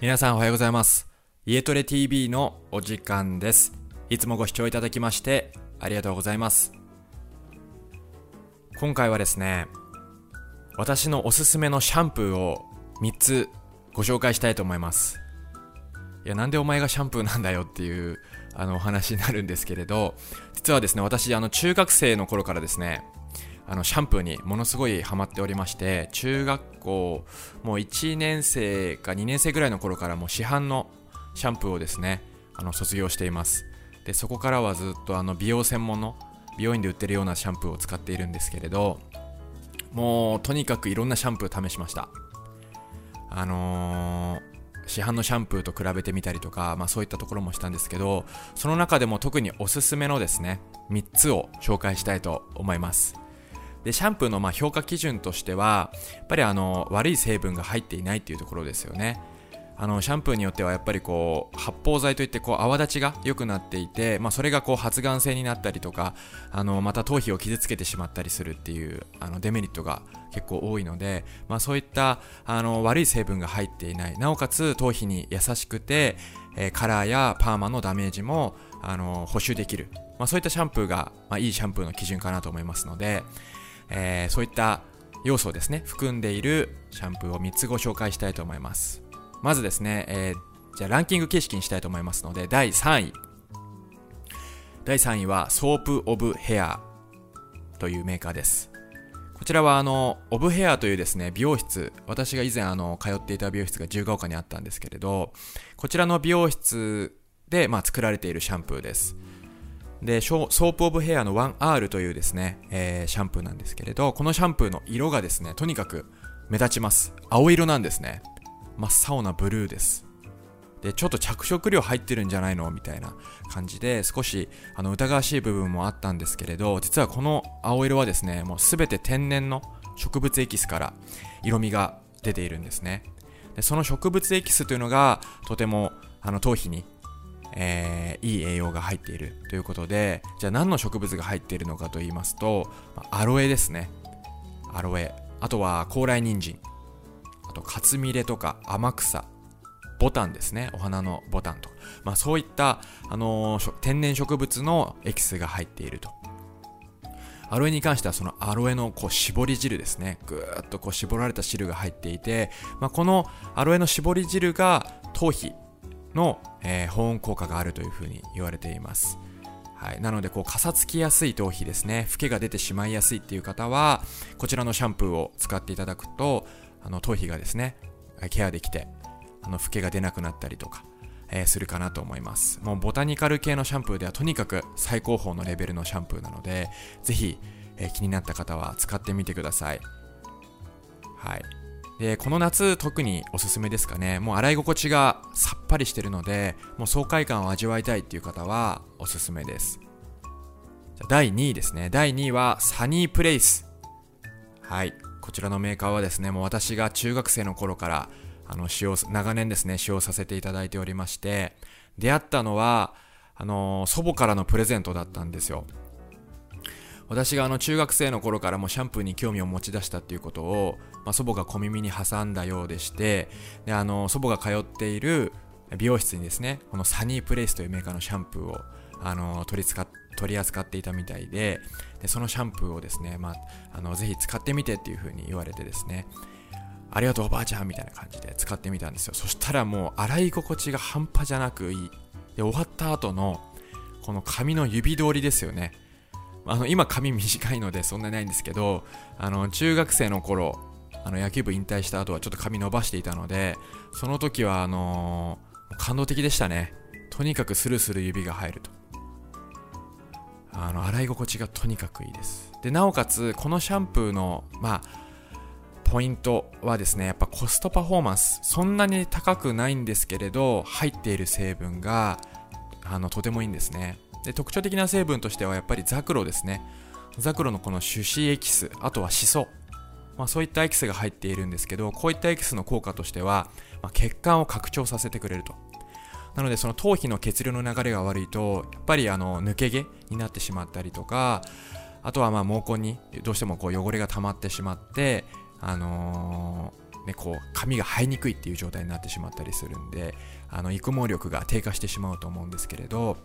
皆さんおはようございます。家トレ TV のお時間です。いつもご視聴いただきましてありがとうございます。今回はですね、私のおすすめのシャンプーを3つご紹介したいと思います。いや、なんでお前がシャンプーなんだよっていうあのお話になるんですけれど、実はですね、私、あの中学生の頃からですね、あのシャンプーにものすごいハマっておりまして中学校もう1年生か2年生ぐらいの頃からもう市販のシャンプーをですねあの卒業しています。でそこからはずっとあの美容専門の美容院で売ってるようなシャンプーを使っているんですけれどもうとにかくいろんなシャンプー試しました。あのー市販のシャンプーと比べてみたりとか、まあ、そういったところもしたんですけどその中でも特におすすめのですね3つを紹介したいと思います。でシャンプーのま評価基準としてはやっぱりあの悪い成分が入っていないっていうところですよね。あのシャンプーによってはやっぱりこう発泡剤といってこう泡立ちが良くなっていて、まあ、それがこう発がん性になったりとかあのまた頭皮を傷つけてしまったりするっていうあのデメリットが結構多いので、まあ、そういったあの悪い成分が入っていない。なおかつ頭皮に優しくて、えーカラーやパーマのダメージもあの補修できる、まあ、そういったシャンプーが、まあ、いいシャンプーの基準かなと思いますので、えーそういった要素をですね含んでいるシャンプーを3つご紹介したいと思います。まずですね、えーじゃあランキング形式にしたいと思いますので第3位。第3位はソープオブヘアというメーカーです。こちらはあのオブヘアというですね美容室。私が以前あの通っていた美容室が自由が丘にあったんですけれどこちらの美容室で、まあ、作られているシャンプーです。でソープオブヘアの 1R というですね、えーシャンプーなんですけれどこのシャンプーの色がですねとにかく目立ちます。青色なんですね。真っ青なブルーです。でちょっと着色料入ってるんじゃないのみたいな感じで少しあの疑わしい部分もあったんですけれど実はこの青色はですねもう全て天然の植物エキスから色味が出ているんですね。でその植物エキスというのがとてもあの頭皮にえーいい栄養が入っているということでじゃあ何の植物が入っているのかと言いますとアロエですね。アロエ。あとは高麗人参。あとカツミレとか天草。ボタンですね。お花のボタンとか、まあ、そういった、あのー天然植物のエキスが入っていると。アロエに関してはそのアロエのこう絞り汁ですね。ぐーっとこう絞られた汁が入っていて、まあ、このアロエの絞り汁が頭皮の、えー保温効果があるというふうに言われています。はい、なのでこうかさつきやすい頭皮ですね。フケが出てしまいやすいっていう方はこちらのシャンプーを使っていただくとあの頭皮がですねケアできてあのフケが出なくなったりとか、えーするかなと思います。もうボタニカル系のシャンプーではとにかく最高峰のレベルのシャンプーなのでぜひ、えー気になった方は使ってみてください。はい。でこの夏特におすすめですかね。もう洗い心地がさっぱりしてるのでもう爽快感を味わいたいっていう方はおすすめです。第2位ですね。第2位はサニープレイス。はい。こちらのメーカーはですねもう私が中学生の頃からあの使用長年ですね使用させていただいておりまして出会ったのはあの祖母からのプレゼントだったんですよ。私があの中学生の頃からもシャンプーに興味を持ち出したっていうことを、まあ、祖母が小耳に挟んだようでしてであの祖母が通っている美容室にですねこのサニープレイスというメーカーのシャンプーをあの取り使取り扱っていたみたいででそのシャンプーをですね、まあ、あのぜひ使ってみてっていう風に言われてですねありがとうおばあちゃんみたいな感じで使ってみたんですよ。そしたらもう洗い心地が半端じゃなくいい。で終わった後のこの髪の指通りですよね。あの今髪短いのでそんなにないんですけどあの中学生の頃あの野球部引退した後はちょっと髪伸ばしていたのでその時はあのー感動的でしたね。とにかくスルスル指が入ると。あの洗い心地がとにかくいいです。でなおかつこのシャンプーのまあポイントはですねやっぱコストパフォーマンス。そんなに高くないんですけれど入っている成分があのとてもいいんですね。で特徴的な成分としてはやっぱりザクロですね。ザクロのこの種子エキスあとはシソ、まあ、そういったエキスが入っているんですけどこういったエキスの効果としては、まあ、血管を拡張させてくれると。なのでその頭皮の血流の流れが悪いとやっぱりあの抜け毛になってしまったりとかあとはまあ毛根にどうしてもこう汚れが溜まってしまってあのーね、こう髪が生えにくいっていう状態になってしまったりするんであの育毛力が低下してしまうと思うんですけれど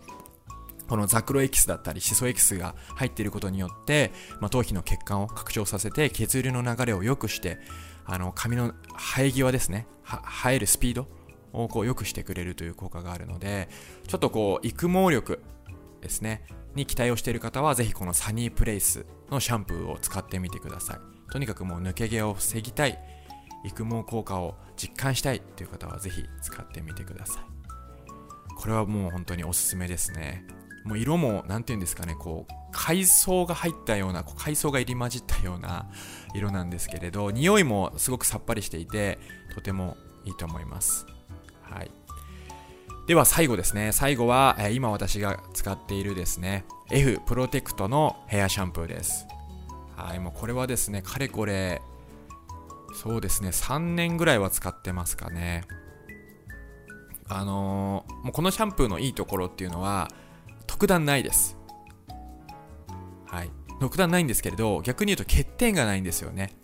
このザクロエキスだったりシソエキスが入っていることによって、まあ、頭皮の血管を拡張させて血流の流れを良くしてあの髪の生え際ですね。生えるスピードをこう良くしてくれるという効果があるのでちょっとこう育毛力ですね。に期待をしている方はぜひこのサニープレイスのシャンプーを使ってみてください。とにかくもう抜け毛を防ぎたい。育毛効果を実感したいという方はぜひ使ってみてください。これはもう本当におすすめですね。もう色も何て言うんですかねこう海藻が入ったようなこう海藻が入り混じったような色なんですけれど匂いもすごくさっぱりしていてとてもいいと思います。はい。では最後ですね。最後は、え、今私が使っているですね F プロテクトのヘアシャンプーです。はいもうこれはですねかれこれそうですね3年ぐらいは使ってますかね。あのー、もうこのシャンプーのいいところっていうのは特段ないです。はい。特段ないんですけれど、逆に言うと欠点がないんですよね。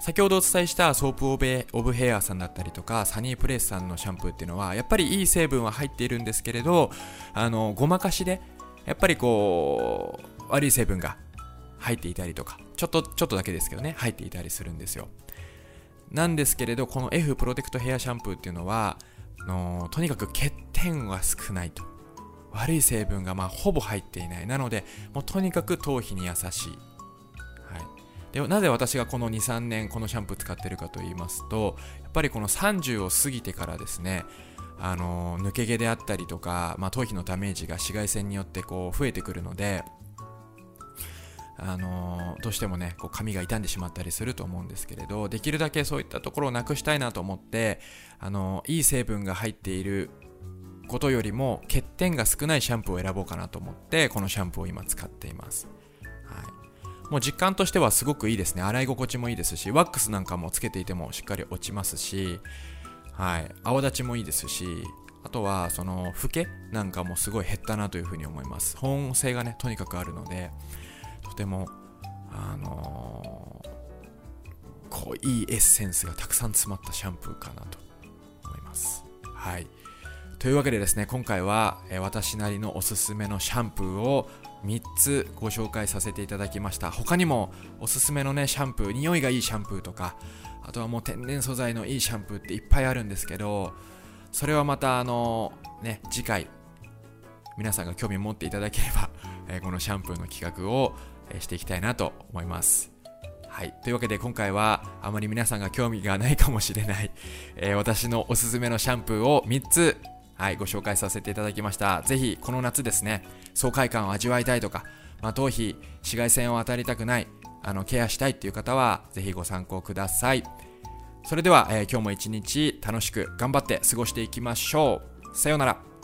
先ほどお伝えしたソープオブオブヘアさんだったりとかサニープレイスさんのシャンプーっていうのはやっぱりいい成分は入っているんですけれどあのごまかしでやっぱりこう悪い成分が入っていたりとかちょっとちょっとだけですけどね入っていたりするんですよなんですけれどこの F プロテクトヘアシャンプーっていうのはのとにかく欠点は少ないと悪い成分がまあほぼ入っていない。なのでもうとにかく頭皮に優しい、はい、でなぜ私がこの23年このシャンプー使ってるかと言いますとやっぱりこの30を過ぎてからですねあの抜け毛であったりとか、まあ、頭皮のダメージが紫外線によってこう増えてくるのであのどうしてもねこう髪が傷んでしまったりすると思うんですけれどできるだけそういったところをなくしたいなと思ってあのいい成分が入っていることよりも欠点が少ないシャンプーを選ぼうかなと思ってこのシャンプーを今使っています、はい、もう実感としてはすごくいいですね。洗い心地もいいですしワックスなんかもつけていてもしっかり落ちますし、はい、泡立ちもいいですしあとはその老けなんかもすごい減ったなというふうに思います。保温性がねとにかくあるのでとてもあのー、こういいエッセンスがたくさん詰まったシャンプーかなと思います。はい。というわけでですね今回は、私なりのおすすめのシャンプーを3つご紹介させていただきました他にもおすすめのねシャンプー匂いがいいシャンプーとかあとはもう天然素材のいいシャンプーっていっぱいあるんですけどそれはまたあのね次回皆さんが興味持っていただければ、えこのシャンプーの企画を、えしていきたいなと思いますはい。というわけで今回はあまり皆さんが興味がないかもしれない、え、私のおすすめのシャンプーを3つはい、ご紹介させていただきました。ぜひ、この夏ですね、爽快感を味わいたいとか、まあ、頭皮、紫外線を当たりたくない、あの、ケアしたいっていう方は、ぜひご参考ください。それでは、えー、今日も一日楽しく頑張って過ごしていきましょう。さようなら。